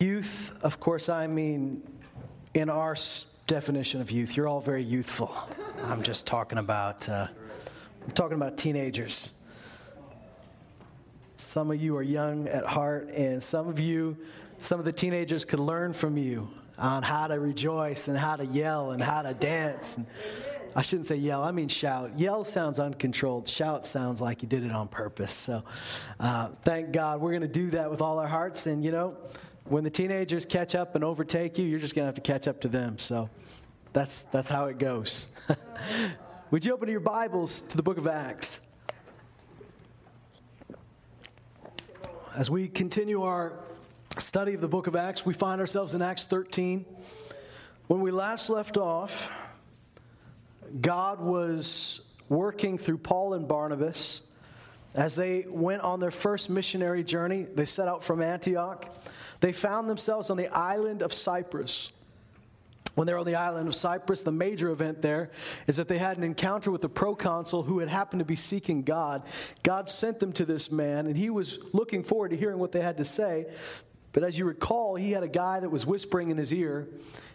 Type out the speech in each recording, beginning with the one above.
Youth, of course, I mean in our definition of youth. You're all very youthful. I'm just talking about uh, I'm talking about teenagers. Some of you are young at heart, and some of you, some of the teenagers could learn from you on how to rejoice and how to yell and how to dance. And I shouldn't say yell, I mean shout. Yell sounds uncontrolled, shout sounds like you did it on purpose. So uh, thank God we're going to do that with all our hearts. And you know, when the teenagers catch up and overtake you, you're just going to have to catch up to them. So that's, that's how it goes. Would you open your Bibles to the book of Acts? As we continue our study of the book of Acts, we find ourselves in Acts 13. When we last left off, God was working through Paul and Barnabas as they went on their first missionary journey. They set out from Antioch. They found themselves on the island of Cyprus. When they're on the island of Cyprus, the major event there is that they had an encounter with the proconsul who had happened to be seeking God. God sent them to this man, and he was looking forward to hearing what they had to say. But as you recall, he had a guy that was whispering in his ear.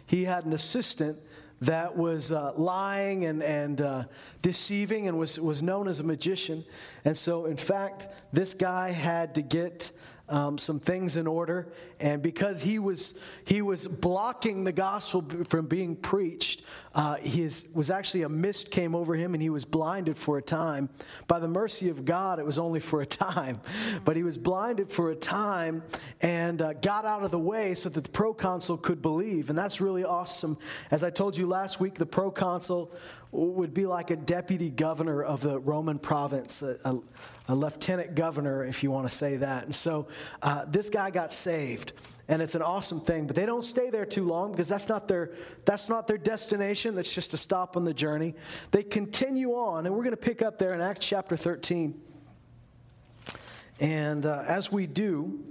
He had an assistant that was uh, lying and, and uh, deceiving and was, was known as a magician. And so, in fact, this guy had to get um, some things in order. And because he was, he was blocking the gospel from being preached, uh, his, was actually a mist came over him and he was blinded for a time. By the mercy of God, it was only for a time. But he was blinded for a time and uh, got out of the way so that the proconsul could believe. And that's really awesome. As I told you last week, the proconsul would be like a deputy governor of the Roman province, a, a, a lieutenant governor, if you want to say that. And so uh, this guy got saved, and it's an awesome thing. But they don't stay there too long because that's not their that's not their destination. That's just a stop on the journey. They continue on, and we're going to pick up there in Acts chapter 13. And uh, as we do,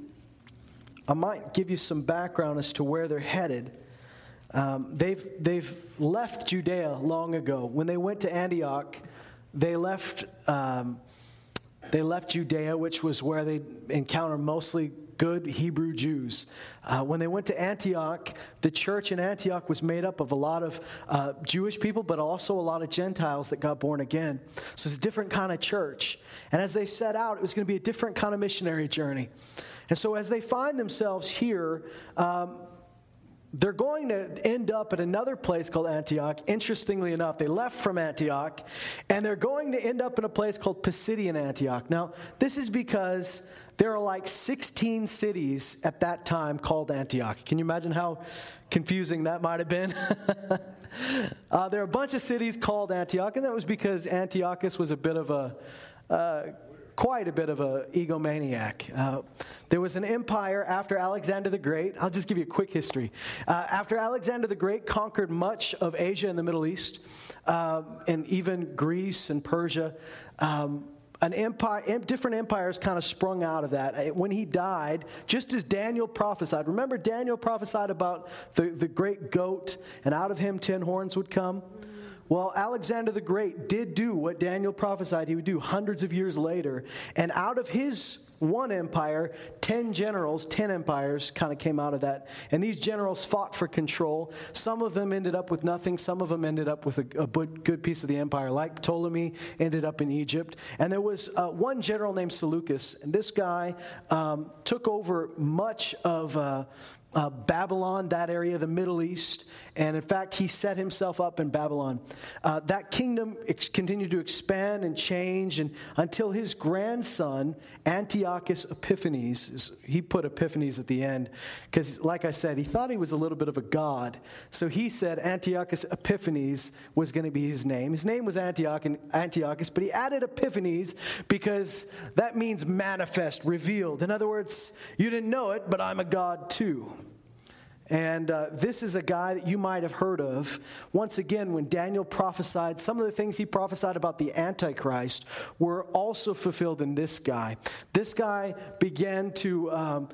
I might give you some background as to where they're headed. Um, they've, they've left Judea long ago. When they went to Antioch, they left, um, they left Judea, which was where they encountered mostly good Hebrew Jews. Uh, when they went to Antioch, the church in Antioch was made up of a lot of uh, Jewish people, but also a lot of Gentiles that got born again. So it's a different kind of church. And as they set out, it was going to be a different kind of missionary journey. And so as they find themselves here, um, they're going to end up at another place called Antioch. Interestingly enough, they left from Antioch, and they're going to end up in a place called Pisidian Antioch. Now, this is because there are like 16 cities at that time called Antioch. Can you imagine how confusing that might have been? uh, there are a bunch of cities called Antioch, and that was because Antiochus was a bit of a uh, quite a bit of an egomaniac. Uh, there was an empire after Alexander the Great. I'll just give you a quick history. Uh, after Alexander the Great conquered much of Asia and the Middle East, uh, and even Greece and Persia, um, an empire, different empires kind of sprung out of that. Uh, when he died, just as Daniel prophesied, remember Daniel prophesied about the, the great goat, and out of him ten horns would come? Well, Alexander the Great did do what Daniel prophesied he would do hundreds of years later. And out of his one empire, 10 generals, 10 empires kind of came out of that. And these generals fought for control. Some of them ended up with nothing, some of them ended up with a, a good piece of the empire, like Ptolemy ended up in Egypt. And there was uh, one general named Seleucus, and this guy um, took over much of. Uh, uh, Babylon, that area, the Middle East, and in fact, he set himself up in Babylon. Uh, that kingdom ex- continued to expand and change and until his grandson, Antiochus Epiphanes, he put Epiphanes at the end because, like I said, he thought he was a little bit of a god. So he said Antiochus Epiphanes was going to be his name. His name was Antioch Antiochus, but he added Epiphanes because that means manifest, revealed. In other words, you didn't know it, but I'm a god too. And uh, this is a guy that you might have heard of. Once again, when Daniel prophesied, some of the things he prophesied about the Antichrist were also fulfilled in this guy. This guy began to um,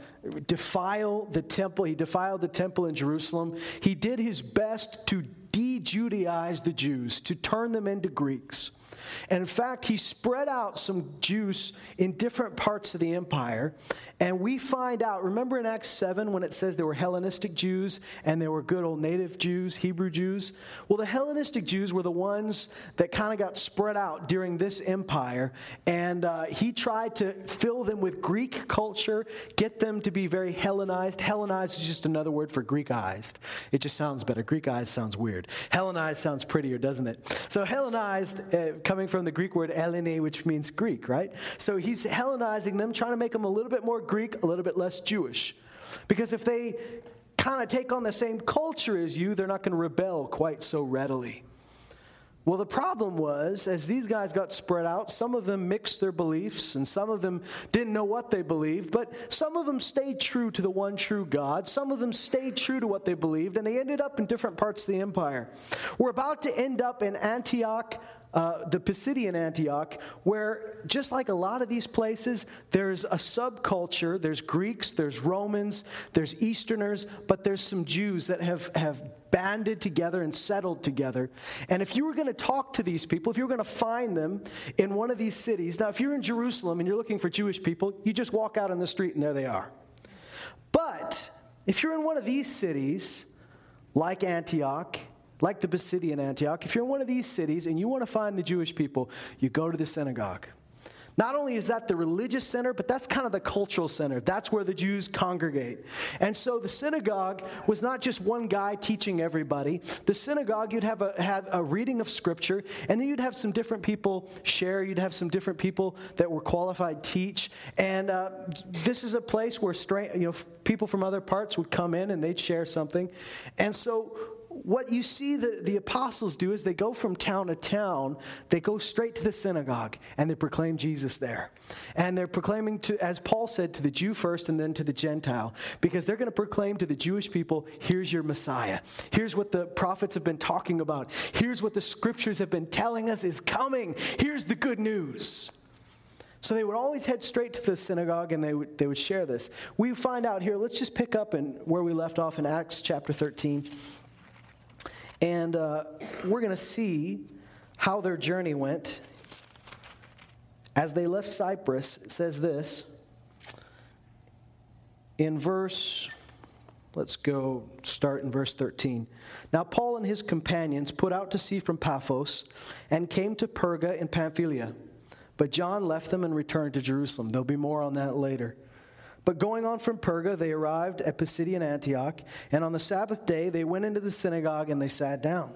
defile the temple. He defiled the temple in Jerusalem. He did his best to de Judaize the Jews, to turn them into Greeks. And in fact, he spread out some Jews in different parts of the empire. And we find out, remember in Acts 7 when it says there were Hellenistic Jews and there were good old native Jews, Hebrew Jews? Well, the Hellenistic Jews were the ones that kind of got spread out during this empire. And uh, he tried to fill them with Greek culture, get them to be very Hellenized. Hellenized is just another word for Greekized. It just sounds better. Greekized sounds weird. Hellenized sounds prettier, doesn't it? So, Hellenized, uh, coming from the Greek word Hellene, which means Greek, right? So, he's Hellenizing them, trying to make them a little bit more Greek, a little bit less Jewish. Because if they kind of take on the same culture as you, they're not going to rebel quite so readily. Well, the problem was, as these guys got spread out, some of them mixed their beliefs and some of them didn't know what they believed, but some of them stayed true to the one true God. Some of them stayed true to what they believed, and they ended up in different parts of the empire. We're about to end up in Antioch, uh, the Pisidian Antioch, where just like a lot of these places, there's a subculture. There's Greeks, there's Romans, there's Easterners, but there's some Jews that have, have banded together and settled together. And if you were going to talk to these people, if you were going to find them in one of these cities, now if you're in Jerusalem and you're looking for Jewish people, you just walk out on the street and there they are. But if you're in one of these cities, like Antioch, like the Pisidian Antioch, if you're in one of these cities and you want to find the Jewish people, you go to the synagogue. Not only is that the religious center, but that's kind of the cultural center. That's where the Jews congregate. And so the synagogue was not just one guy teaching everybody. The synagogue, you'd have a, have a reading of scripture, and then you'd have some different people share. You'd have some different people that were qualified teach. And uh, this is a place where stra- you know, people from other parts would come in and they'd share something. And so what you see the, the apostles do is they go from town to town, they go straight to the synagogue and they proclaim Jesus there. And they're proclaiming to, as Paul said, to the Jew first and then to the Gentile, because they're going to proclaim to the Jewish people, here's your Messiah. Here's what the prophets have been talking about. Here's what the scriptures have been telling us is coming. Here's the good news. So they would always head straight to the synagogue and they would, they would share this. We find out here, let's just pick up in where we left off in Acts chapter 13. And uh, we're going to see how their journey went. As they left Cyprus, it says this in verse, let's go start in verse 13. Now, Paul and his companions put out to sea from Paphos and came to Perga in Pamphylia. But John left them and returned to Jerusalem. There'll be more on that later. But going on from Perga, they arrived at Pisidian Antioch, and on the Sabbath day they went into the synagogue and they sat down.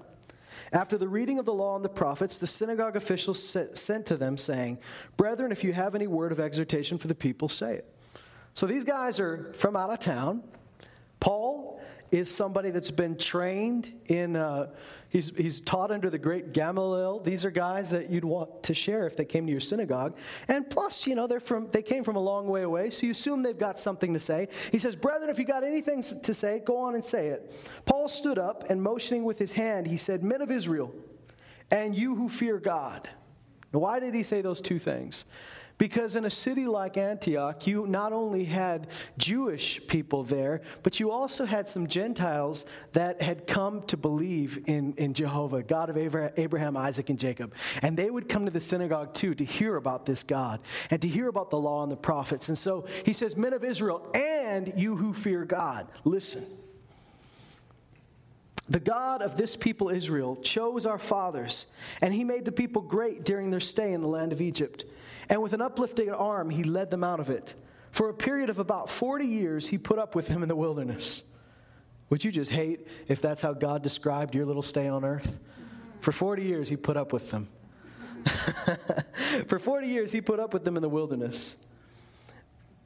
After the reading of the law and the prophets, the synagogue officials sent to them, saying, Brethren, if you have any word of exhortation for the people, say it. So these guys are from out of town. Paul is somebody that's been trained in, uh, he's, he's taught under the great Gamaliel. These are guys that you'd want to share if they came to your synagogue. And plus, you know, they're from, they came from a long way away, so you assume they've got something to say. He says, Brethren, if you got anything to say, go on and say it. Paul stood up and motioning with his hand, he said, Men of Israel, and you who fear God. Why did he say those two things? Because in a city like Antioch, you not only had Jewish people there, but you also had some Gentiles that had come to believe in, in Jehovah, God of Abraham, Isaac, and Jacob. And they would come to the synagogue too to hear about this God and to hear about the law and the prophets. And so he says, Men of Israel, and you who fear God, listen. The God of this people, Israel, chose our fathers, and he made the people great during their stay in the land of Egypt. And with an uplifted arm, he led them out of it. For a period of about 40 years, he put up with them in the wilderness. Would you just hate if that's how God described your little stay on earth? For 40 years, he put up with them. For 40 years, he put up with them in the wilderness.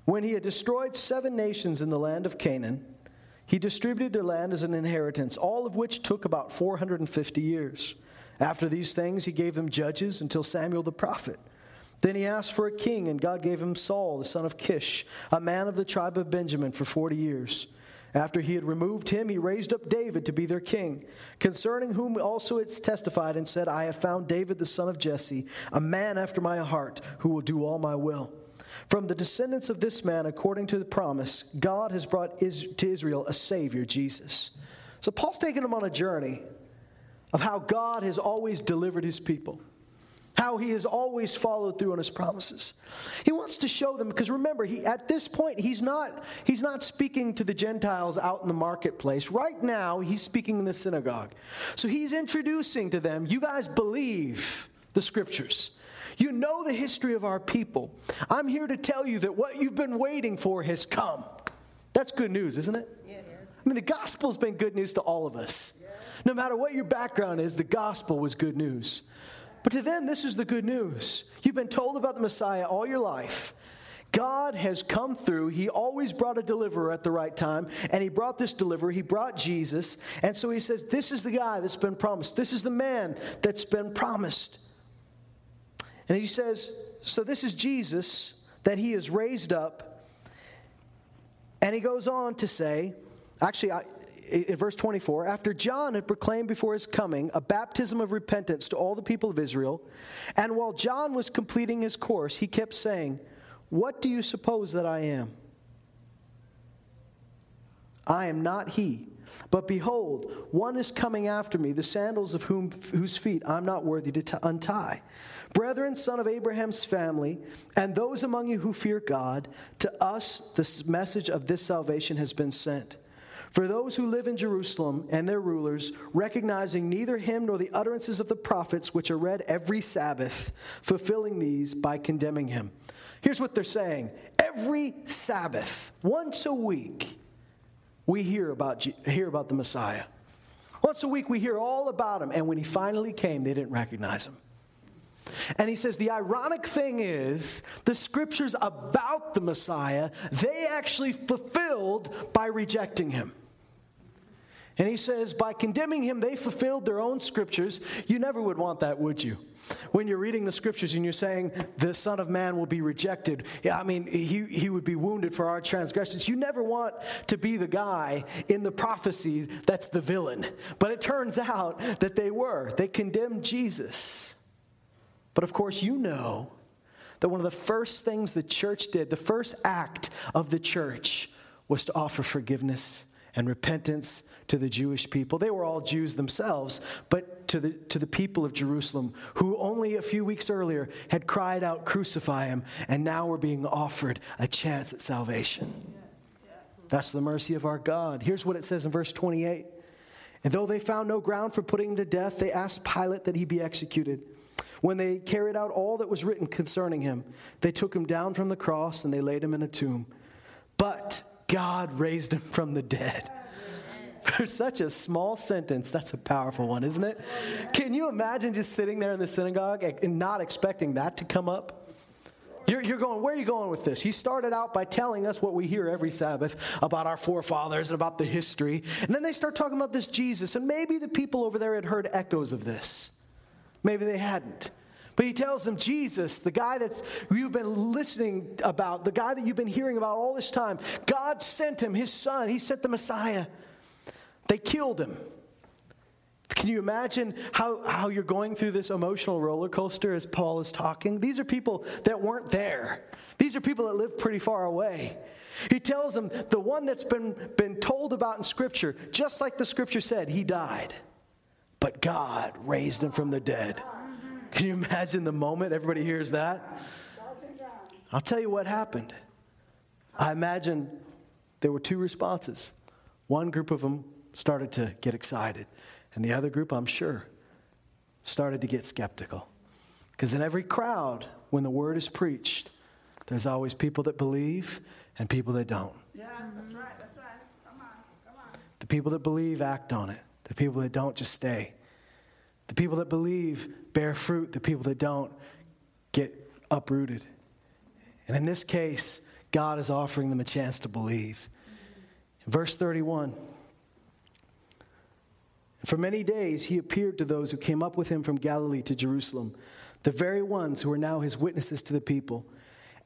When he had destroyed seven nations in the land of Canaan, he distributed their land as an inheritance, all of which took about 450 years. After these things, he gave them judges until Samuel the prophet. Then he asked for a king, and God gave him Saul, the son of Kish, a man of the tribe of Benjamin, for 40 years. After he had removed him, he raised up David to be their king, concerning whom also it's testified and said, I have found David the son of Jesse, a man after my heart, who will do all my will. From the descendants of this man, according to the promise, God has brought to Israel a Savior, Jesus. So Paul's taking them on a journey of how God has always delivered his people how he has always followed through on his promises. He wants to show them because remember, he, at this point he's not he's not speaking to the Gentiles out in the marketplace. Right now, he's speaking in the synagogue. So he's introducing to them, you guys believe the scriptures. You know the history of our people. I'm here to tell you that what you've been waiting for has come. That's good news, isn't it? Yeah, it is. I mean, the gospel's been good news to all of us. Yeah. No matter what your background is, the gospel was good news. But to them, this is the good news. You've been told about the Messiah all your life. God has come through. He always brought a deliverer at the right time, and He brought this deliverer. He brought Jesus. And so He says, This is the guy that's been promised. This is the man that's been promised. And He says, So this is Jesus that He has raised up. And He goes on to say, Actually, I, in verse 24, after John had proclaimed before his coming a baptism of repentance to all the people of Israel, and while John was completing his course, he kept saying, What do you suppose that I am? I am not he. But behold, one is coming after me, the sandals of whom, whose feet I'm not worthy to t- untie. Brethren, son of Abraham's family, and those among you who fear God, to us the message of this salvation has been sent. For those who live in Jerusalem and their rulers, recognizing neither him nor the utterances of the prophets, which are read every Sabbath, fulfilling these by condemning him. Here's what they're saying every Sabbath, once a week, we hear about, hear about the Messiah. Once a week, we hear all about him. And when he finally came, they didn't recognize him. And he says the ironic thing is the scriptures about the Messiah, they actually fulfilled by rejecting him. And he says, by condemning him, they fulfilled their own scriptures. You never would want that, would you? When you're reading the scriptures and you're saying, the Son of Man will be rejected. Yeah, I mean, he, he would be wounded for our transgressions. You never want to be the guy in the prophecy that's the villain. But it turns out that they were. They condemned Jesus. But of course, you know that one of the first things the church did, the first act of the church, was to offer forgiveness and repentance to the Jewish people. They were all Jews themselves, but to the, to the people of Jerusalem who only a few weeks earlier had cried out, Crucify him, and now were being offered a chance at salvation. That's the mercy of our God. Here's what it says in verse 28. And though they found no ground for putting him to death, they asked Pilate that he be executed. When they carried out all that was written concerning him, they took him down from the cross and they laid him in a tomb. But God raised him from the dead. For such a small sentence, that's a powerful one, isn't it? Can you imagine just sitting there in the synagogue and not expecting that to come up? You're, you're, going, where are you going with this? He started out by telling us what we hear every Sabbath about our forefathers and about the history. And then they start talking about this Jesus. And maybe the people over there had heard echoes of this. Maybe they hadn't. But he tells them, Jesus, the guy that's you've been listening about, the guy that you've been hearing about all this time, God sent him, his son. He sent the Messiah. They killed him. Can you imagine how, how you're going through this emotional roller coaster as Paul is talking? These are people that weren't there. These are people that live pretty far away. He tells them the one that's been, been told about in Scripture, just like the Scripture said, he died but God raised him from the dead. Can you imagine the moment everybody hears that? I'll tell you what happened. I imagine there were two responses. One group of them started to get excited, and the other group, I'm sure, started to get skeptical. Because in every crowd, when the word is preached, there's always people that believe and people that don't. Yeah, that's right, that's right. Come on, come on. The people that believe act on it. The people that don't just stay. The people that believe bear fruit. The people that don't get uprooted. And in this case, God is offering them a chance to believe. verse 31 For many days he appeared to those who came up with him from Galilee to Jerusalem, the very ones who are now his witnesses to the people.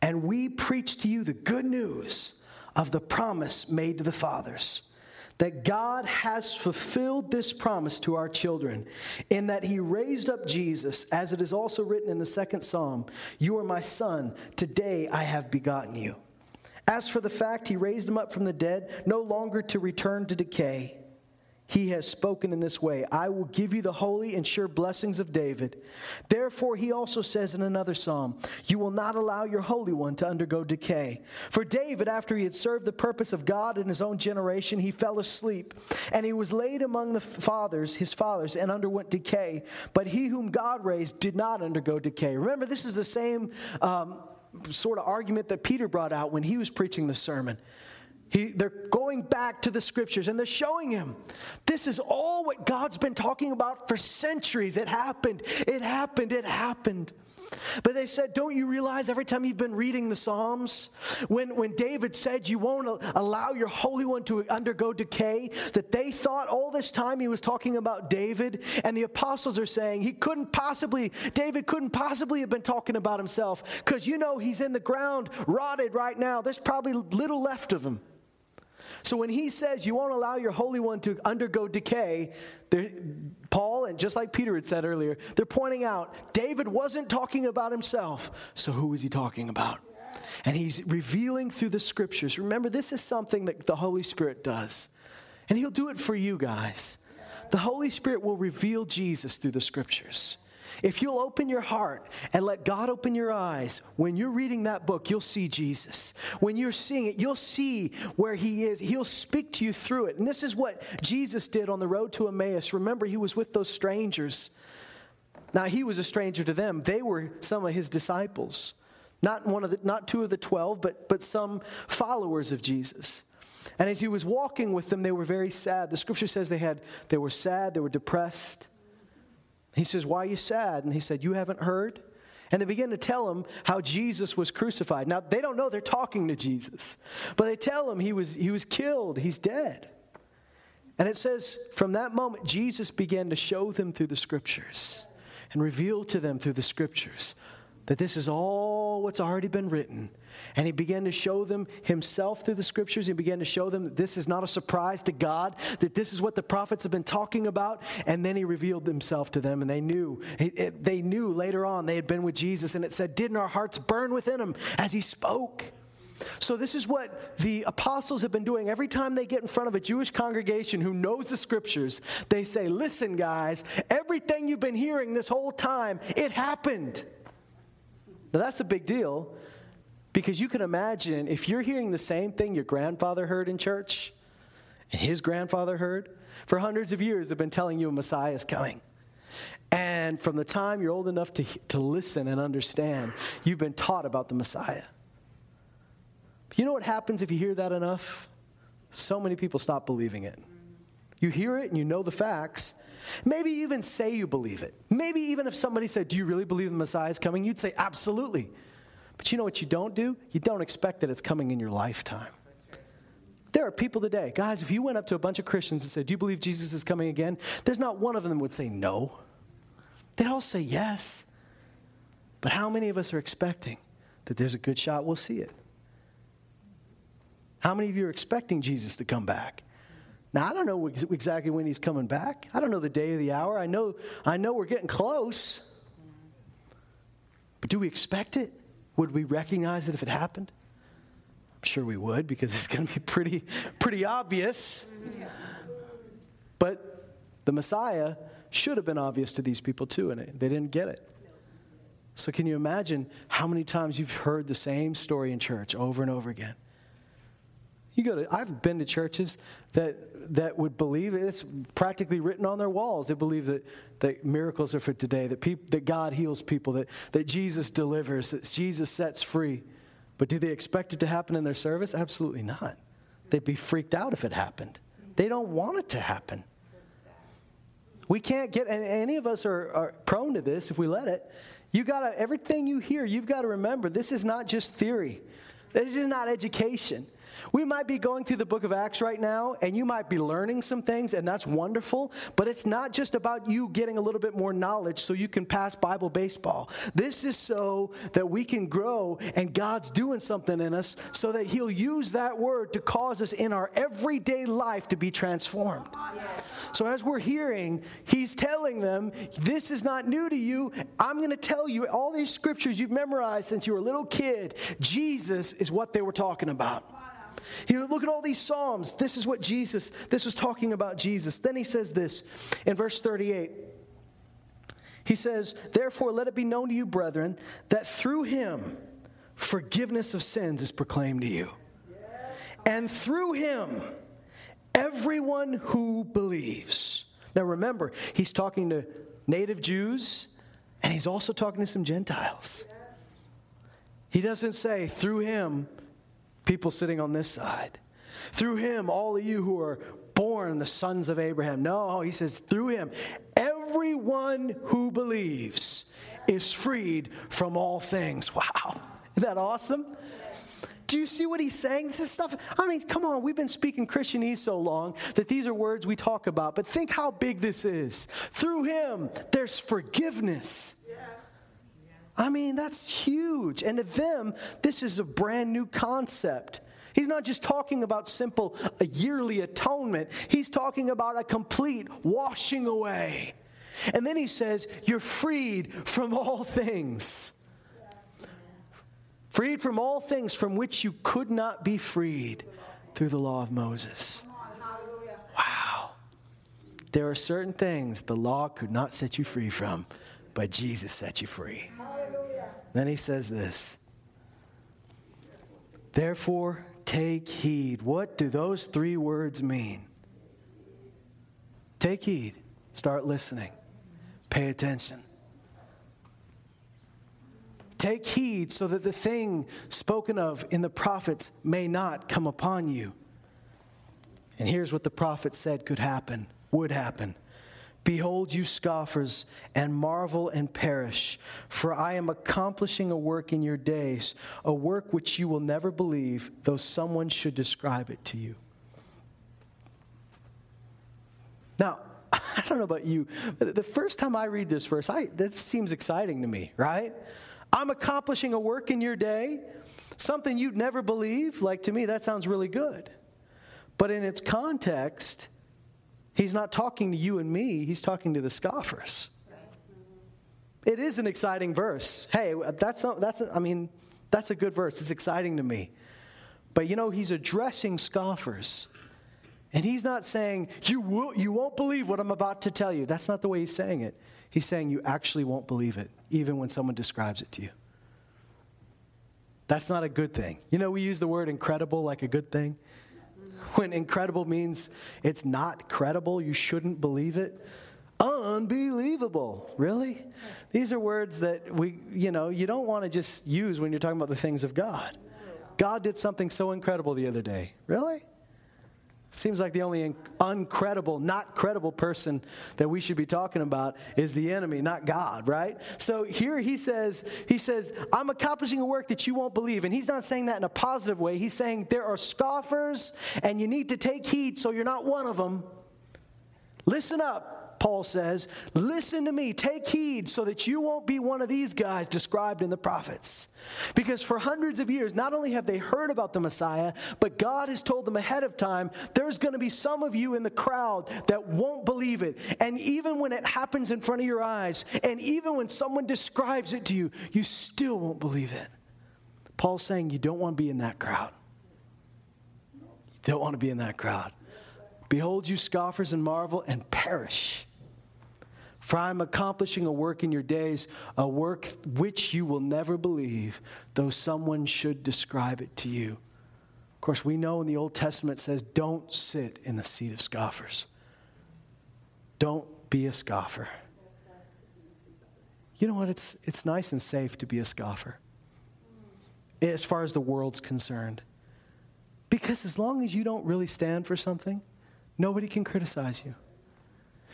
And we preach to you the good news of the promise made to the fathers that God has fulfilled this promise to our children in that he raised up Jesus, as it is also written in the second psalm You are my son, today I have begotten you. As for the fact he raised him up from the dead, no longer to return to decay, he has spoken in this way I will give you the holy and sure blessings of David. Therefore, he also says in another psalm, You will not allow your Holy One to undergo decay. For David, after he had served the purpose of God in his own generation, he fell asleep, and he was laid among the fathers, his fathers, and underwent decay. But he whom God raised did not undergo decay. Remember, this is the same um, sort of argument that Peter brought out when he was preaching the sermon. He, they're going back to the scriptures and they're showing him this is all what God's been talking about for centuries. It happened, it happened, it happened. But they said, Don't you realize every time you've been reading the Psalms, when, when David said, You won't allow your Holy One to undergo decay, that they thought all this time he was talking about David, and the apostles are saying he couldn't possibly, David couldn't possibly have been talking about himself, because you know he's in the ground, rotted right now. There's probably little left of him. So when he says you won't allow your Holy One to undergo decay, Paul, and just like Peter had said earlier, they're pointing out David wasn't talking about himself. So who is he talking about? And he's revealing through the scriptures. Remember, this is something that the Holy Spirit does. And he'll do it for you guys. The Holy Spirit will reveal Jesus through the scriptures. If you'll open your heart and let God open your eyes, when you're reading that book, you'll see Jesus. When you're seeing it, you'll see where He is. He'll speak to you through it. And this is what Jesus did on the road to Emmaus. Remember, He was with those strangers. Now, He was a stranger to them, they were some of His disciples. Not, one of the, not two of the twelve, but, but some followers of Jesus. And as he was walking with them, they were very sad. The scripture says they had they were sad, they were depressed. He says, Why are you sad? And he said, You haven't heard? And they begin to tell him how Jesus was crucified. Now, they don't know they're talking to Jesus, but they tell him he was, he was killed, he's dead. And it says, from that moment, Jesus began to show them through the scriptures and reveal to them through the scriptures that this is all what's already been written. And he began to show them himself through the scriptures. He began to show them that this is not a surprise to God, that this is what the prophets have been talking about. And then he revealed himself to them, and they knew. They knew later on they had been with Jesus, and it said, Didn't our hearts burn within him as he spoke? So, this is what the apostles have been doing. Every time they get in front of a Jewish congregation who knows the scriptures, they say, Listen, guys, everything you've been hearing this whole time, it happened. Now, that's a big deal because you can imagine if you're hearing the same thing your grandfather heard in church and his grandfather heard, for hundreds of years they've been telling you a Messiah is coming. And from the time you're old enough to, to listen and understand, you've been taught about the Messiah. You know what happens if you hear that enough? So many people stop believing it. You hear it and you know the facts, Maybe even say you believe it. Maybe even if somebody said, Do you really believe the Messiah is coming? You'd say, Absolutely. But you know what you don't do? You don't expect that it's coming in your lifetime. There are people today, guys, if you went up to a bunch of Christians and said, Do you believe Jesus is coming again? There's not one of them would say no. They'd all say yes. But how many of us are expecting that there's a good shot we'll see it? How many of you are expecting Jesus to come back? Now, I don't know ex- exactly when he's coming back. I don't know the day or the hour. I know, I know we're getting close. But do we expect it? Would we recognize it if it happened? I'm sure we would because it's going to be pretty, pretty obvious. But the Messiah should have been obvious to these people too, and they didn't get it. So, can you imagine how many times you've heard the same story in church over and over again? You go to, I've been to churches that, that would believe it. it's practically written on their walls. They believe that, that miracles are for today, that, peop, that God heals people, that, that Jesus delivers, that Jesus sets free. But do they expect it to happen in their service? Absolutely not. They'd be freaked out if it happened. They don't want it to happen. We can't get, and any of us are, are prone to this if we let it. You gotta, everything you hear, you've got to remember this is not just theory, this is not education. We might be going through the book of Acts right now, and you might be learning some things, and that's wonderful, but it's not just about you getting a little bit more knowledge so you can pass Bible baseball. This is so that we can grow, and God's doing something in us so that He'll use that word to cause us in our everyday life to be transformed. So, as we're hearing, He's telling them, This is not new to you. I'm going to tell you all these scriptures you've memorized since you were a little kid. Jesus is what they were talking about. You look at all these Psalms. This is what Jesus, this was talking about Jesus. Then he says this in verse 38. He says, Therefore, let it be known to you, brethren, that through him forgiveness of sins is proclaimed to you. And through him, everyone who believes. Now remember, he's talking to native Jews and he's also talking to some Gentiles. He doesn't say, through him, people sitting on this side. Through him, all of you who are born the sons of Abraham. No, he says, through him, everyone who believes is freed from all things. Wow. Isn't that awesome? Do you see what he's saying? This is stuff. I mean, come on, we've been speaking Christianese so long that these are words we talk about, but think how big this is. Through him, there's forgiveness. I mean, that's huge. And to them, this is a brand new concept. He's not just talking about simple a yearly atonement. He's talking about a complete washing away. And then he says, You're freed from all things. Freed from all things from which you could not be freed through the law of Moses. Wow. There are certain things the law could not set you free from, but Jesus set you free. Then he says this Therefore, take heed. What do those three words mean? Take heed. Start listening. Pay attention. Take heed so that the thing spoken of in the prophets may not come upon you. And here's what the prophet said could happen, would happen. Behold, you scoffers, and marvel and perish, for I am accomplishing a work in your days, a work which you will never believe, though someone should describe it to you. Now, I don't know about you, but the first time I read this verse, I, that seems exciting to me, right? I'm accomplishing a work in your day, something you'd never believe. Like to me, that sounds really good. But in its context, he's not talking to you and me, he's talking to the scoffers. It is an exciting verse. Hey, that's, that's I mean, that's a good verse. It's exciting to me. But you know, he's addressing scoffers. And he's not saying, you, will, you won't believe what I'm about to tell you. That's not the way he's saying it. He's saying you actually won't believe it, even when someone describes it to you. That's not a good thing. You know, we use the word incredible like a good thing. When incredible means it's not credible, you shouldn't believe it. Unbelievable. Really? These are words that we, you know, you don't want to just use when you're talking about the things of God. God did something so incredible the other day. Really? Seems like the only uncredible, not credible person that we should be talking about is the enemy, not God, right? So here he says, he says, I'm accomplishing a work that you won't believe. And he's not saying that in a positive way. He's saying there are scoffers and you need to take heed so you're not one of them. Listen up. Paul says, Listen to me, take heed so that you won't be one of these guys described in the prophets. Because for hundreds of years, not only have they heard about the Messiah, but God has told them ahead of time there's going to be some of you in the crowd that won't believe it. And even when it happens in front of your eyes, and even when someone describes it to you, you still won't believe it. Paul's saying you don't want to be in that crowd. You don't want to be in that crowd. Behold, you scoffers and marvel and perish. For I am accomplishing a work in your days, a work which you will never believe, though someone should describe it to you. Of course, we know in the Old Testament says, don't sit in the seat of scoffers. Don't be a scoffer. You know what? It's, it's nice and safe to be a scoffer as far as the world's concerned. Because as long as you don't really stand for something, nobody can criticize you.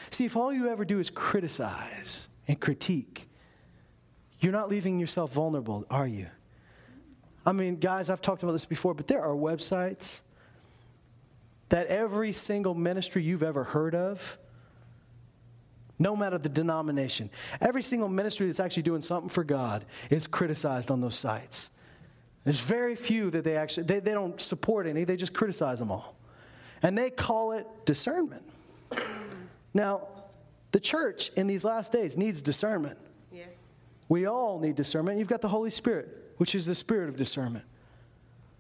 See, if all you ever do is criticize and critique, you're not leaving yourself vulnerable, are you? I mean, guys, I've talked about this before, but there are websites that every single ministry you've ever heard of, no matter the denomination, every single ministry that's actually doing something for God is criticized on those sites. There's very few that they actually, they, they don't support any, they just criticize them all. And they call it discernment. Now, the church in these last days needs discernment. Yes. We all need discernment. You've got the Holy Spirit, which is the spirit of discernment.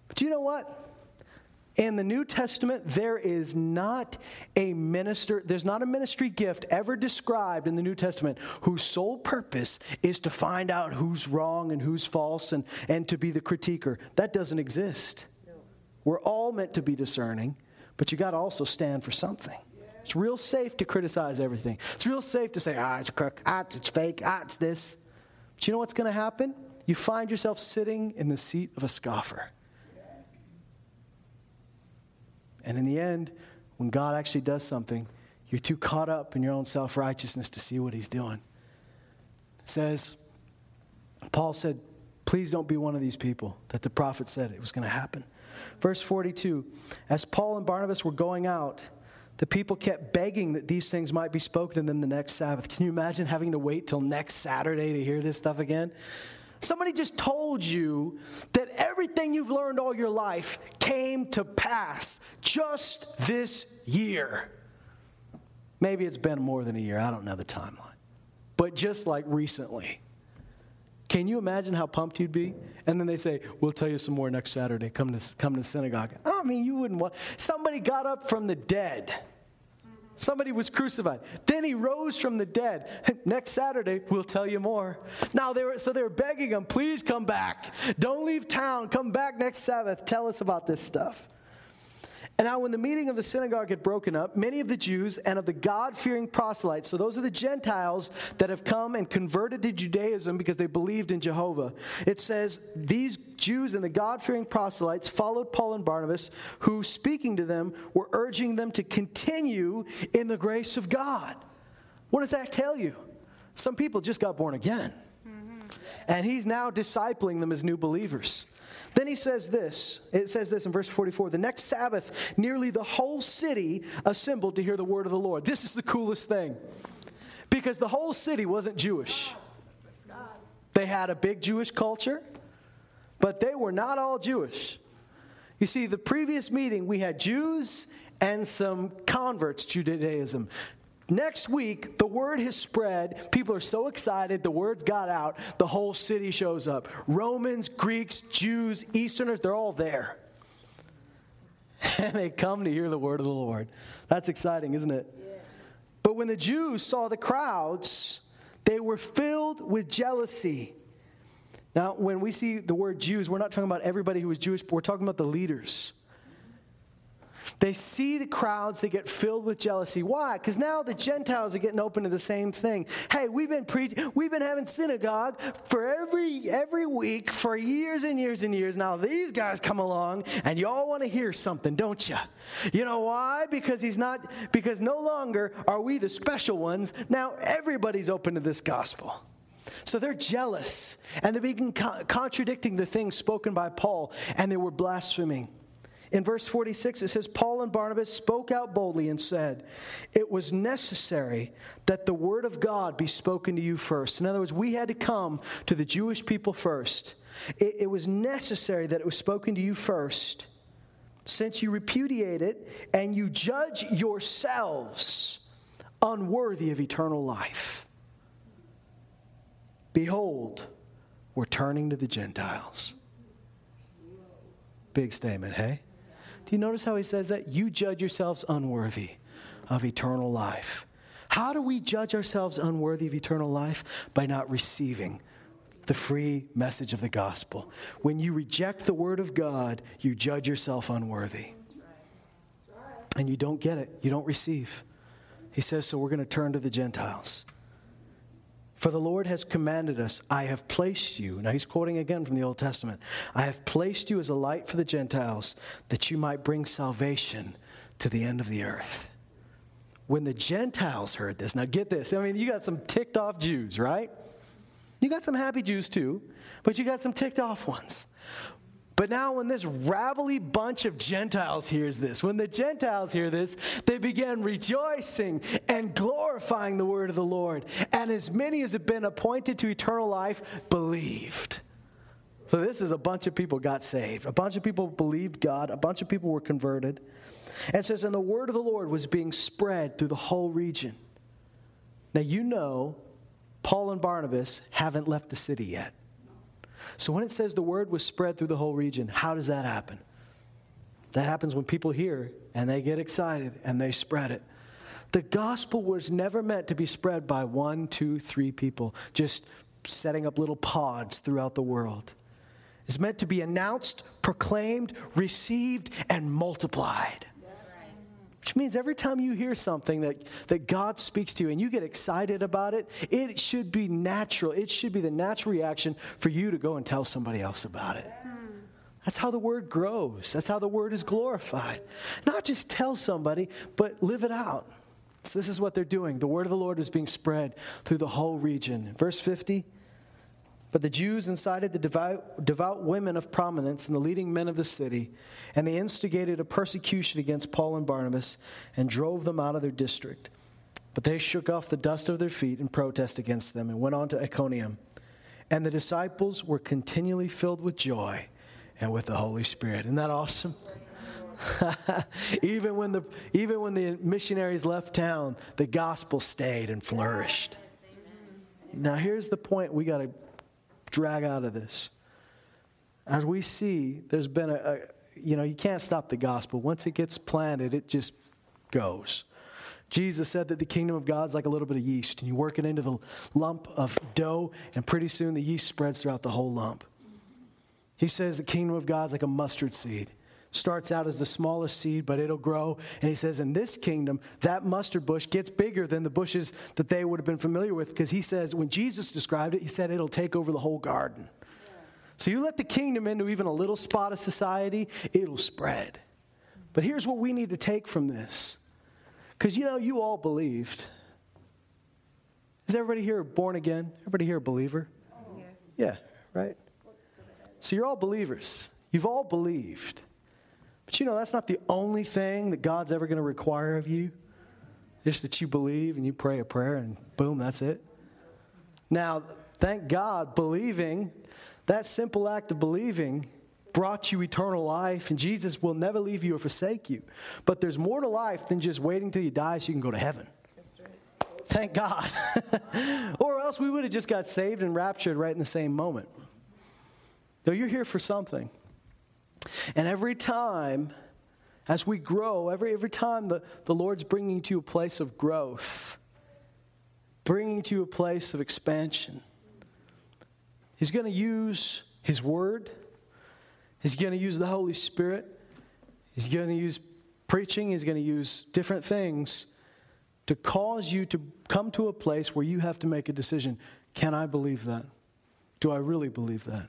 But you know what? In the New Testament, there is not a minister, there's not a ministry gift ever described in the New Testament whose sole purpose is to find out who's wrong and who's false and, and to be the critiquer. That doesn't exist. We're all meant to be discerning, but you got to also stand for something. It's real safe to criticize everything. It's real safe to say, ah, it's crook, ah, it's fake, ah, it's this. But you know what's going to happen? You find yourself sitting in the seat of a scoffer. And in the end, when God actually does something, you're too caught up in your own self righteousness to see what he's doing. It says, Paul said, Please don't be one of these people that the prophet said it was going to happen. Verse 42 As Paul and Barnabas were going out, the people kept begging that these things might be spoken to them the next Sabbath. Can you imagine having to wait till next Saturday to hear this stuff again? Somebody just told you that everything you've learned all your life came to pass just this year. Maybe it's been more than a year. I don't know the timeline. But just like recently. Can you imagine how pumped you'd be? And then they say, We'll tell you some more next Saturday. Come to, come to synagogue. I mean, you wouldn't want. Somebody got up from the dead. Somebody was crucified. Then he rose from the dead. Next Saturday, we'll tell you more. Now they were so they were begging him, please come back. Don't leave town. Come back next Sabbath. Tell us about this stuff. And now, when the meeting of the synagogue had broken up, many of the Jews and of the God fearing proselytes, so those are the Gentiles that have come and converted to Judaism because they believed in Jehovah, it says, These Jews and the God fearing proselytes followed Paul and Barnabas, who, speaking to them, were urging them to continue in the grace of God. What does that tell you? Some people just got born again. And he's now discipling them as new believers. Then he says this. It says this in verse 44 The next Sabbath, nearly the whole city assembled to hear the word of the Lord. This is the coolest thing because the whole city wasn't Jewish. They had a big Jewish culture, but they were not all Jewish. You see, the previous meeting, we had Jews and some converts to Judaism. Next week, the word has spread. People are so excited. The word's got out. The whole city shows up. Romans, Greeks, Jews, Easterners, they're all there. And they come to hear the word of the Lord. That's exciting, isn't it? Yes. But when the Jews saw the crowds, they were filled with jealousy. Now, when we see the word Jews, we're not talking about everybody who was Jewish, but we're talking about the leaders. They see the crowds, they get filled with jealousy. Why? Because now the Gentiles are getting open to the same thing. Hey, we've been preaching, we've been having synagogue for every every week for years and years and years. Now these guys come along and you all want to hear something, don't you? You know why? Because he's not because no longer are we the special ones. Now everybody's open to this gospel. So they're jealous and they begin co- contradicting the things spoken by Paul and they were blaspheming. In verse 46, it says, Paul and Barnabas spoke out boldly and said, It was necessary that the word of God be spoken to you first. In other words, we had to come to the Jewish people first. It, it was necessary that it was spoken to you first, since you repudiate it and you judge yourselves unworthy of eternal life. Behold, we're turning to the Gentiles. Big statement, hey? Do you notice how he says that? You judge yourselves unworthy of eternal life. How do we judge ourselves unworthy of eternal life? By not receiving the free message of the gospel. When you reject the word of God, you judge yourself unworthy. And you don't get it, you don't receive. He says, so we're going to turn to the Gentiles. For the Lord has commanded us, I have placed you. Now he's quoting again from the Old Testament. I have placed you as a light for the Gentiles, that you might bring salvation to the end of the earth. When the Gentiles heard this, now get this. I mean, you got some ticked off Jews, right? You got some happy Jews too, but you got some ticked off ones. But now, when this rabbly bunch of Gentiles hears this, when the Gentiles hear this, they began rejoicing and glorifying the word of the Lord. And as many as have been appointed to eternal life believed. So, this is a bunch of people got saved. A bunch of people believed God. A bunch of people were converted. And says, and the word of the Lord was being spread through the whole region. Now, you know, Paul and Barnabas haven't left the city yet. So when it says the word was spread through the whole region, how does that happen? That happens when people hear and they get excited and they spread it. The gospel was never meant to be spread by one, two, three people, just setting up little pods throughout the world. It's meant to be announced, proclaimed, received, and multiplied. Which means every time you hear something that, that God speaks to you and you get excited about it, it should be natural. It should be the natural reaction for you to go and tell somebody else about it. That's how the word grows. That's how the word is glorified. Not just tell somebody, but live it out. So this is what they're doing. The word of the Lord is being spread through the whole region. Verse 50 but the Jews incited the devout, devout, women of prominence and the leading men of the city, and they instigated a persecution against Paul and Barnabas and drove them out of their district. But they shook off the dust of their feet in protest against them and went on to Iconium. And the disciples were continually filled with joy and with the Holy Spirit. Isn't that awesome? even, when the, even when the missionaries left town, the gospel stayed and flourished. Now, here's the point we got to drag out of this. As we see, there's been a, a, you know, you can't stop the gospel. Once it gets planted, it just goes. Jesus said that the kingdom of God is like a little bit of yeast, and you work it into the lump of dough, and pretty soon the yeast spreads throughout the whole lump. He says the kingdom of God is like a mustard seed. Starts out as the smallest seed, but it'll grow. And he says, in this kingdom, that mustard bush gets bigger than the bushes that they would have been familiar with. Because he says, when Jesus described it, he said it'll take over the whole garden. So you let the kingdom into even a little spot of society, it'll spread. But here's what we need to take from this. Because you know, you all believed. Is everybody here born again? Everybody here a believer? Oh, yes. Yeah, right? So you're all believers. You've all believed. But you know, that's not the only thing that God's ever going to require of you. Just that you believe and you pray a prayer and boom, that's it. Now, thank God, believing, that simple act of believing brought you eternal life, and Jesus will never leave you or forsake you. But there's more to life than just waiting till you die so you can go to heaven. Thank God. or else we would have just got saved and raptured right in the same moment. No, you're here for something. And every time, as we grow, every, every time the, the Lord's bringing you to a place of growth, bringing you to a place of expansion, He's going to use His Word, He's going to use the Holy Spirit, He's going to use preaching, He's going to use different things to cause you to come to a place where you have to make a decision. Can I believe that? Do I really believe that?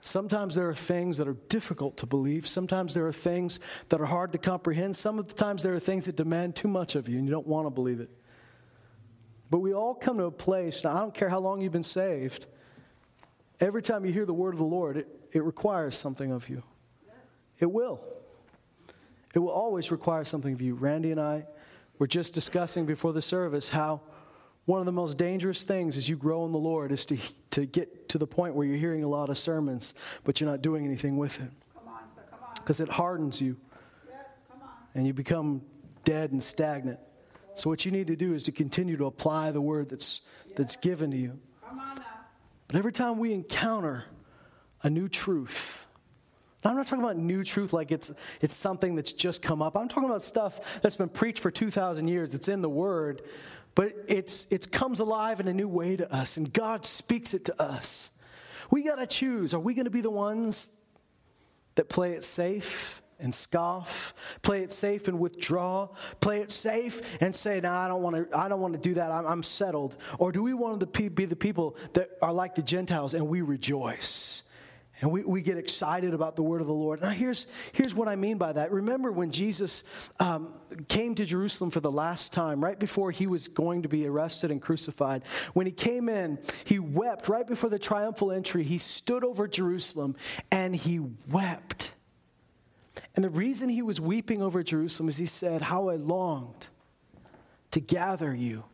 Sometimes there are things that are difficult to believe. Sometimes there are things that are hard to comprehend. Some of the times there are things that demand too much of you and you don't want to believe it. But we all come to a place, now I don't care how long you've been saved, every time you hear the word of the Lord, it, it requires something of you. Yes. It will. It will always require something of you. Randy and I were just discussing before the service how one of the most dangerous things as you grow in the Lord is to, to get to the point where you're hearing a lot of sermons, but you're not doing anything with it. Because it hardens you. Yes, and you become dead and stagnant. So what you need to do is to continue to apply the word that's, that's given to you. But every time we encounter a new truth, now, I'm not talking about new truth like it's, it's something that's just come up. I'm talking about stuff that's been preached for 2,000 years. It's in the Word, but it's, it comes alive in a new way to us, and God speaks it to us. We got to choose. Are we going to be the ones that play it safe and scoff, play it safe and withdraw, play it safe and say, "No, I don't want to. I don't want to do that. I'm, I'm settled." Or do we want to be the people that are like the Gentiles and we rejoice? And we, we get excited about the word of the Lord. Now, here's, here's what I mean by that. Remember when Jesus um, came to Jerusalem for the last time, right before he was going to be arrested and crucified? When he came in, he wept right before the triumphal entry. He stood over Jerusalem and he wept. And the reason he was weeping over Jerusalem is he said, How I longed to gather you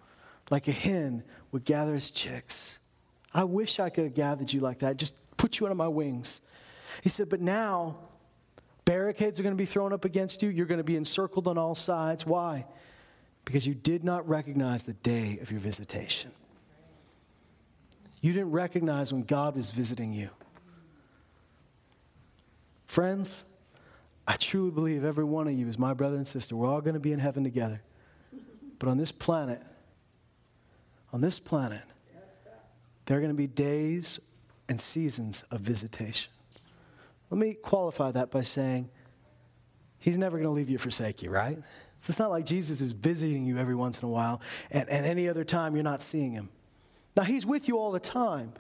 like a hen would gather his chicks. I wish I could have gathered you like that. Just put you under my wings. He said, But now barricades are going to be thrown up against you. You're going to be encircled on all sides. Why? Because you did not recognize the day of your visitation. You didn't recognize when God was visiting you. Friends, I truly believe every one of you is my brother and sister. We're all going to be in heaven together. But on this planet, on this planet, there are going to be days and seasons of visitation. Let me qualify that by saying, He's never going to leave you forsake you, right? So it's not like Jesus is visiting you every once in a while, and, and any other time you're not seeing Him. Now, He's with you all the time.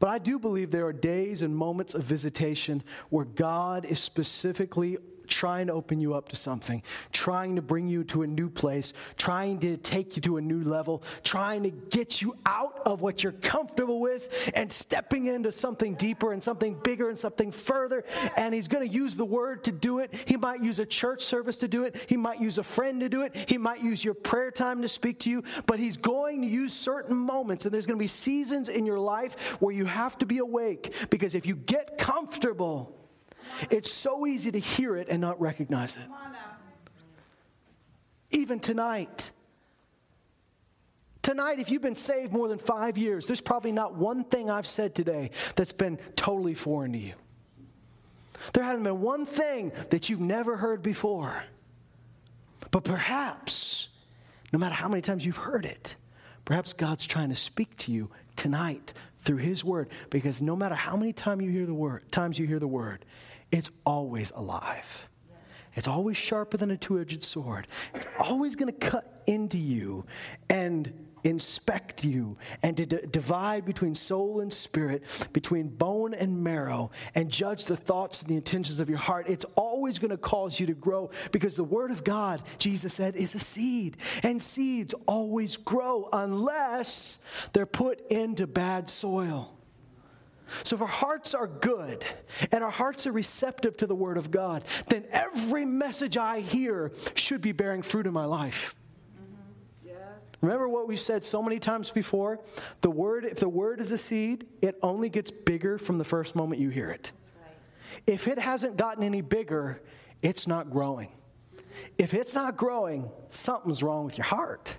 But I do believe there are days and moments of visitation where God is specifically trying to open you up to something, trying to bring you to a new place, trying to take you to a new level, trying to get you out of what you're comfortable with and stepping into something deeper and something bigger and something further. And He's going to use the word to do it. He might use a church service to do it, He might use a friend to do it, He might use your prayer time to speak to you, but He's going to use certain moments. And there's going to be seasons in your life where you have to be awake because if you get comfortable, it's so easy to hear it and not recognize it. Even tonight. Tonight, if you've been saved more than five years, there's probably not one thing I've said today that's been totally foreign to you. There hasn't been one thing that you've never heard before. But perhaps, no matter how many times you've heard it, perhaps God's trying to speak to you tonight through His Word. Because no matter how many time you hear the word, times you hear the Word, it's always alive. It's always sharper than a two edged sword. It's always going to cut into you and inspect you and to d- divide between soul and spirit, between bone and marrow, and judge the thoughts and the intentions of your heart. It's always going to cause you to grow because the Word of God, Jesus said, is a seed. And seeds always grow unless they're put into bad soil. So, if our hearts are good and our hearts are receptive to the Word of God, then every message I hear should be bearing fruit in my life. Mm-hmm. Yes. Remember what we've said so many times before? The Word, if the Word is a seed, it only gets bigger from the first moment you hear it. Right. If it hasn't gotten any bigger, it's not growing. If it's not growing, something's wrong with your heart.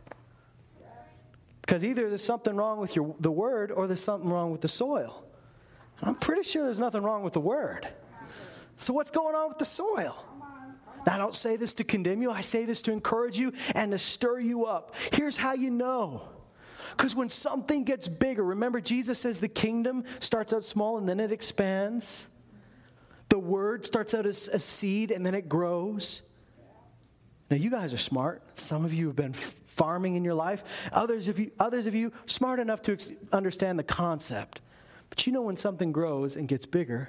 Because either there's something wrong with your, the Word or there's something wrong with the soil. I'm pretty sure there's nothing wrong with the word. So, what's going on with the soil? Now, I don't say this to condemn you, I say this to encourage you and to stir you up. Here's how you know. Because when something gets bigger, remember Jesus says the kingdom starts out small and then it expands. The word starts out as a seed and then it grows. Now, you guys are smart. Some of you have been farming in your life. Others of you, others of you smart enough to understand the concept. But you know when something grows and gets bigger,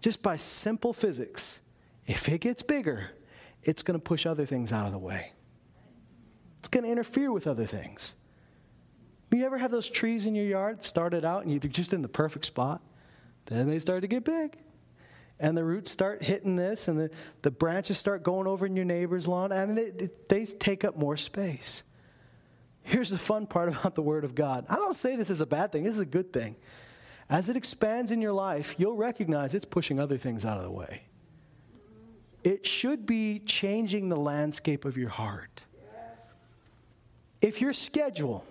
just by simple physics, if it gets bigger, it's going to push other things out of the way. It's going to interfere with other things. You ever have those trees in your yard started out and you're just in the perfect spot? Then they start to get big. And the roots start hitting this, and the, the branches start going over in your neighbor's lawn, and they, they take up more space. Here's the fun part about the Word of God. I don't say this is a bad thing, this is a good thing. As it expands in your life, you'll recognize it's pushing other things out of the way. It should be changing the landscape of your heart. If your schedule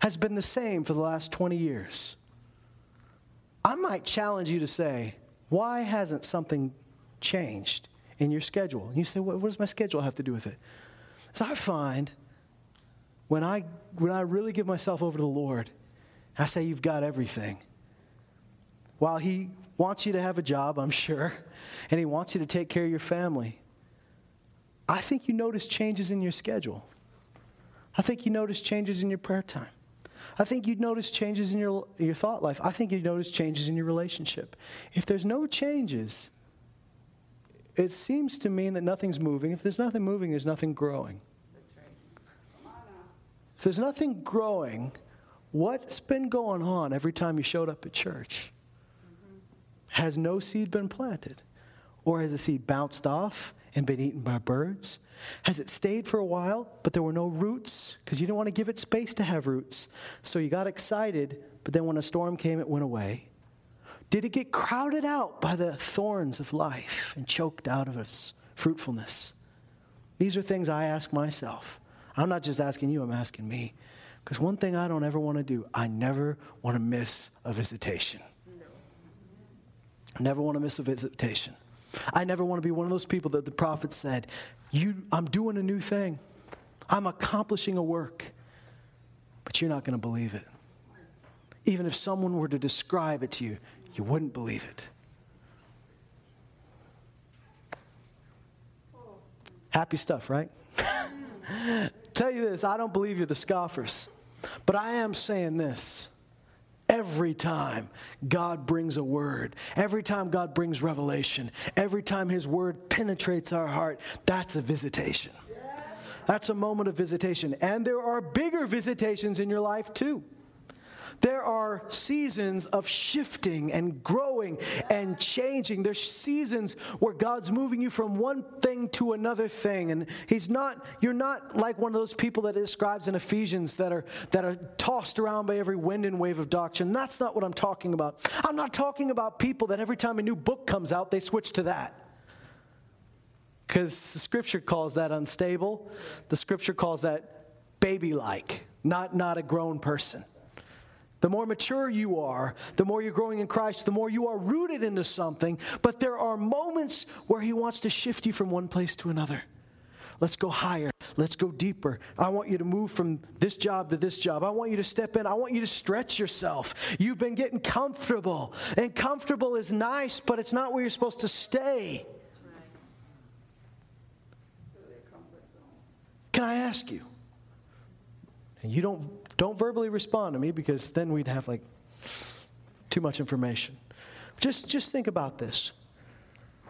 has been the same for the last 20 years, I might challenge you to say, why hasn't something changed in your schedule? And you say, what, what does my schedule have to do with it? So I find when I, when I really give myself over to the Lord, I say, You've got everything. While He wants you to have a job, I'm sure, and He wants you to take care of your family, I think you notice changes in your schedule. I think you notice changes in your prayer time. I think you'd notice changes in your, your thought life. I think you'd notice changes in your relationship. If there's no changes, it seems to mean that nothing's moving. If there's nothing moving, there's nothing growing. If there's nothing growing, what's been going on every time you showed up at church? Has no seed been planted? Or has the seed bounced off and been eaten by birds? Has it stayed for a while, but there were no roots? Because you didn't want to give it space to have roots. So you got excited, but then when a storm came, it went away. Did it get crowded out by the thorns of life and choked out of its fruitfulness? These are things I ask myself. I'm not just asking you, I'm asking me. Because one thing I don't ever want to do, I never want to miss a visitation. I never want to miss a visitation. I never want to be one of those people that the prophet said, you, I'm doing a new thing. I'm accomplishing a work. But you're not going to believe it. Even if someone were to describe it to you, you wouldn't believe it. Happy stuff, right? Tell you this, I don't believe you're the scoffers. But I am saying this. Every time God brings a word, every time God brings revelation, every time His word penetrates our heart, that's a visitation. That's a moment of visitation. And there are bigger visitations in your life too. There are seasons of shifting and growing and changing. There's seasons where God's moving you from one thing to another thing. And He's not, you're not like one of those people that it describes in Ephesians that are, that are tossed around by every wind and wave of doctrine. That's not what I'm talking about. I'm not talking about people that every time a new book comes out, they switch to that. Because the scripture calls that unstable. The scripture calls that baby like, not, not a grown person. The more mature you are, the more you're growing in Christ, the more you are rooted into something. But there are moments where He wants to shift you from one place to another. Let's go higher. Let's go deeper. I want you to move from this job to this job. I want you to step in. I want you to stretch yourself. You've been getting comfortable. And comfortable is nice, but it's not where you're supposed to stay. Can I ask you? And you don't don't verbally respond to me because then we'd have like too much information. Just, just think about this.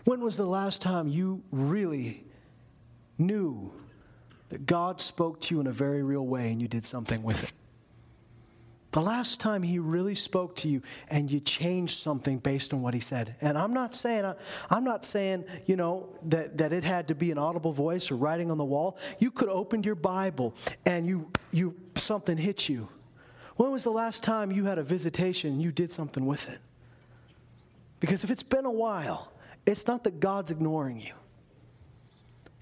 When was the last time you really knew that God spoke to you in a very real way and you did something with it? The last time he really spoke to you and you changed something based on what he said. And I'm not saying I'm not saying, you know, that, that it had to be an audible voice or writing on the wall. You could have opened your Bible and you you something hit you. When was the last time you had a visitation and you did something with it? Because if it's been a while, it's not that God's ignoring you.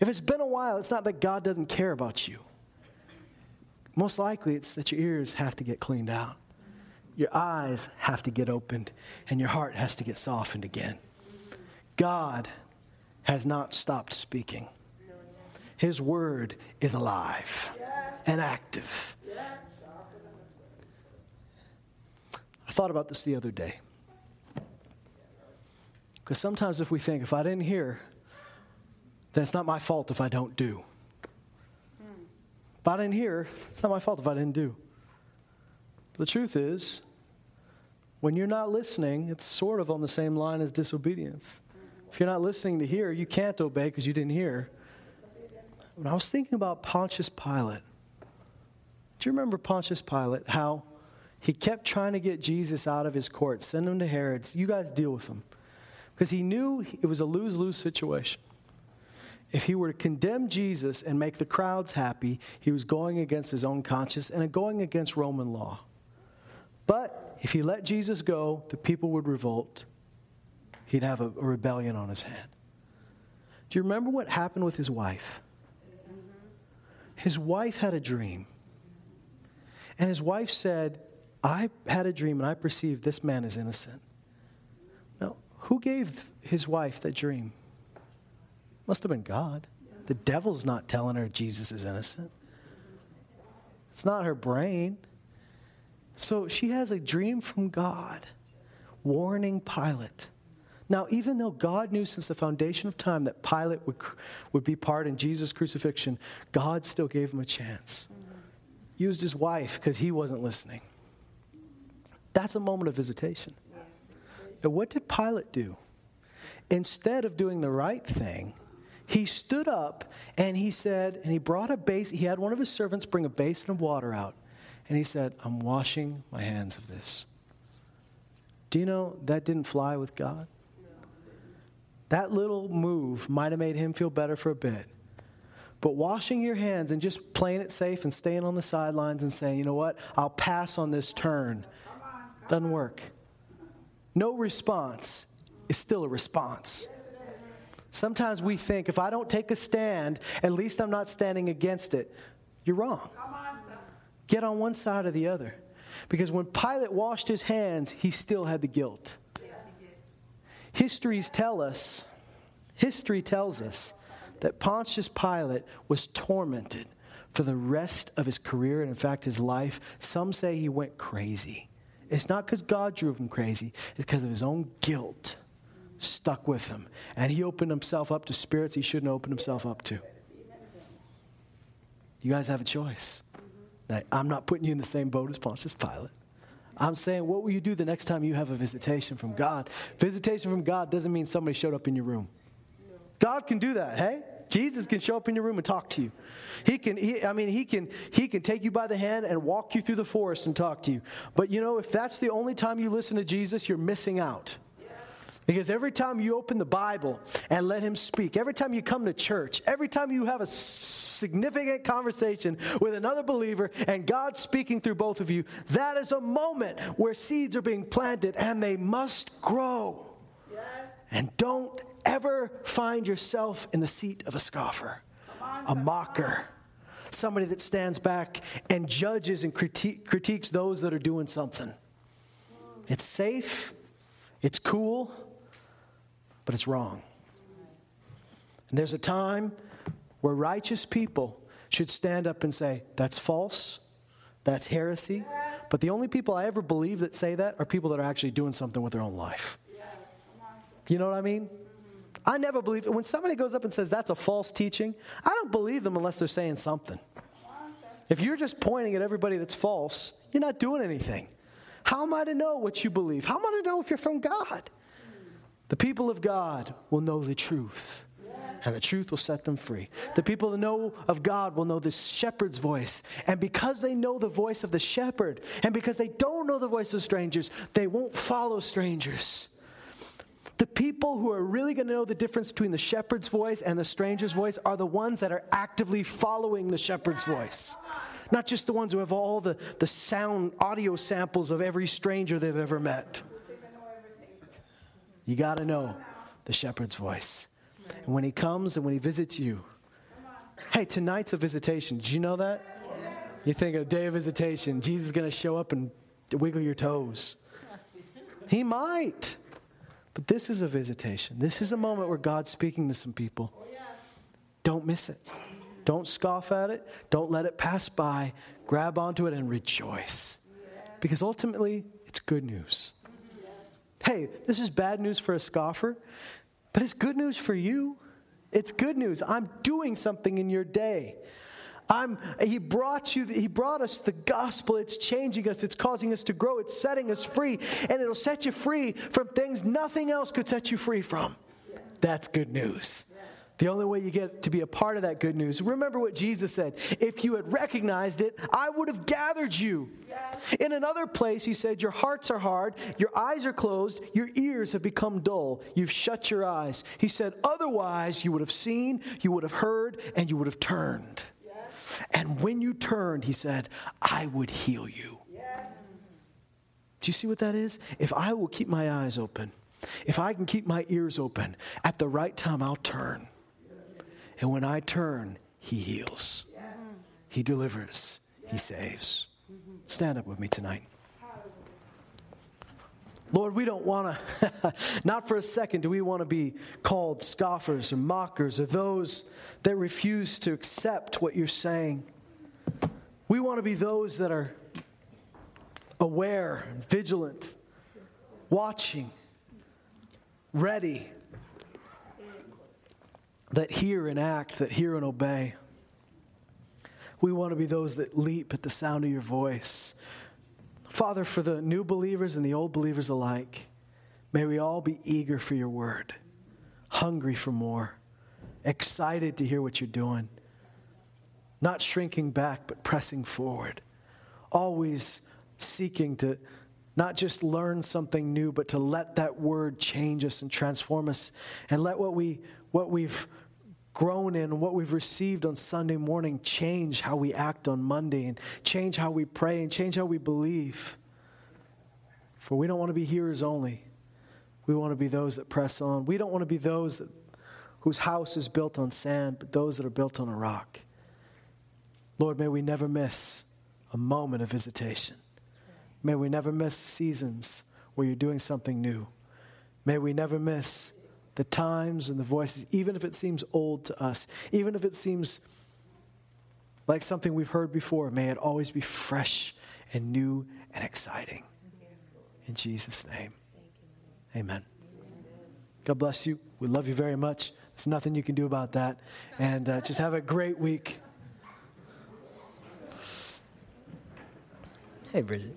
If it's been a while, it's not that God doesn't care about you. Most likely, it's that your ears have to get cleaned out, your eyes have to get opened, and your heart has to get softened again. God has not stopped speaking, His word is alive and active. I thought about this the other day. Because sometimes if we think, if I didn't hear, then it's not my fault if I don't do. If I didn't hear, it's not my fault if I didn't do. The truth is, when you're not listening, it's sort of on the same line as disobedience. If you're not listening to hear, you can't obey because you didn't hear. When I was thinking about Pontius Pilate, do you remember Pontius Pilate? How he kept trying to get Jesus out of his court, send him to Herod's. You guys deal with him. Because he knew it was a lose lose situation if he were to condemn Jesus and make the crowds happy, he was going against his own conscience and going against Roman law. But if he let Jesus go, the people would revolt. He'd have a, a rebellion on his hand. Do you remember what happened with his wife? His wife had a dream. And his wife said, I had a dream and I perceived this man is innocent. Now, who gave his wife that dream? Must have been God. The devil's not telling her Jesus is innocent. It's not her brain. So she has a dream from God warning Pilate. Now, even though God knew since the foundation of time that Pilate would, would be part in Jesus' crucifixion, God still gave him a chance. Used his wife because he wasn't listening. That's a moment of visitation. But what did Pilate do? Instead of doing the right thing, he stood up and he said, and he brought a basin, he had one of his servants bring a basin of water out. And he said, I'm washing my hands of this. Do you know that didn't fly with God? That little move might have made him feel better for a bit. But washing your hands and just playing it safe and staying on the sidelines and saying, you know what, I'll pass on this turn, doesn't work. No response is still a response. Sometimes we think if I don't take a stand, at least I'm not standing against it. You're wrong. Get on one side or the other. Because when Pilate washed his hands, he still had the guilt. Histories tell us History tells us that Pontius Pilate was tormented for the rest of his career and, in fact, his life. Some say he went crazy. It's not because God drove him crazy, it's because of his own guilt stuck with him. And he opened himself up to spirits he shouldn't open himself up to. You guys have a choice. Now, I'm not putting you in the same boat as Pontius Pilate. I'm saying, what will you do the next time you have a visitation from God? Visitation from God doesn't mean somebody showed up in your room. God can do that, hey? Jesus can show up in your room and talk to you. He can, he, I mean, he can, he can take you by the hand and walk you through the forest and talk to you. But you know, if that's the only time you listen to Jesus, you're missing out. Because every time you open the Bible and let Him speak, every time you come to church, every time you have a significant conversation with another believer and God speaking through both of you, that is a moment where seeds are being planted and they must grow. Yes. And don't ever find yourself in the seat of a scoffer, a mocker, somebody that stands back and judges and critique, critiques those that are doing something. It's safe, it's cool, but it's wrong. And there's a time where righteous people should stand up and say, That's false, that's heresy. But the only people I ever believe that say that are people that are actually doing something with their own life. You know what I mean? I never believe when somebody goes up and says that's a false teaching, I don't believe them unless they're saying something. If you're just pointing at everybody that's false, you're not doing anything. How am I to know what you believe? How am I to know if you're from God? The people of God will know the truth, and the truth will set them free. The people that know of God will know the shepherd's voice. And because they know the voice of the shepherd, and because they don't know the voice of strangers, they won't follow strangers. The people who are really going to know the difference between the shepherd's voice and the stranger's voice are the ones that are actively following the shepherd's voice. Not just the ones who have all the, the sound audio samples of every stranger they've ever met. You got to know the shepherd's voice. And when he comes and when he visits you, hey, tonight's a visitation. Did you know that? You think a day of visitation, Jesus is going to show up and wiggle your toes. He might. But this is a visitation. This is a moment where God's speaking to some people. Don't miss it. Don't scoff at it. Don't let it pass by. Grab onto it and rejoice. Because ultimately, it's good news. Hey, this is bad news for a scoffer, but it's good news for you. It's good news. I'm doing something in your day. I'm, he brought you, he brought us the gospel. It's changing us. It's causing us to grow. It's setting us free. And it'll set you free from things nothing else could set you free from. That's good news. The only way you get to be a part of that good news, remember what Jesus said. If you had recognized it, I would have gathered you. Yes. In another place, he said, Your hearts are hard, your eyes are closed, your ears have become dull, you've shut your eyes. He said, Otherwise, you would have seen, you would have heard, and you would have turned. And when you turned, he said, I would heal you. Yes. Do you see what that is? If I will keep my eyes open, if I can keep my ears open, at the right time, I'll turn. And when I turn, he heals, he delivers, he saves. Stand up with me tonight. Lord, we don't want to, not for a second do we want to be called scoffers or mockers or those that refuse to accept what you're saying. We want to be those that are aware, vigilant, watching, ready, that hear and act, that hear and obey. We want to be those that leap at the sound of your voice. Father, for the new believers and the old believers alike, may we all be eager for your word, hungry for more, excited to hear what you're doing, not shrinking back, but pressing forward, always seeking to not just learn something new, but to let that word change us and transform us, and let what, we, what we've grown in, what we've received on Sunday morning, change how we act on Monday and change how we pray and change how we believe. For we don't want to be hearers only. We want to be those that press on. We don't want to be those that, whose house is built on sand, but those that are built on a rock. Lord, may we never miss a moment of visitation. May we never miss seasons where you're doing something new. May we never miss the times and the voices, even if it seems old to us, even if it seems like something we've heard before, may it always be fresh and new and exciting. In Jesus' name, amen. God bless you. We love you very much. There's nothing you can do about that. And uh, just have a great week. Hey, Bridget.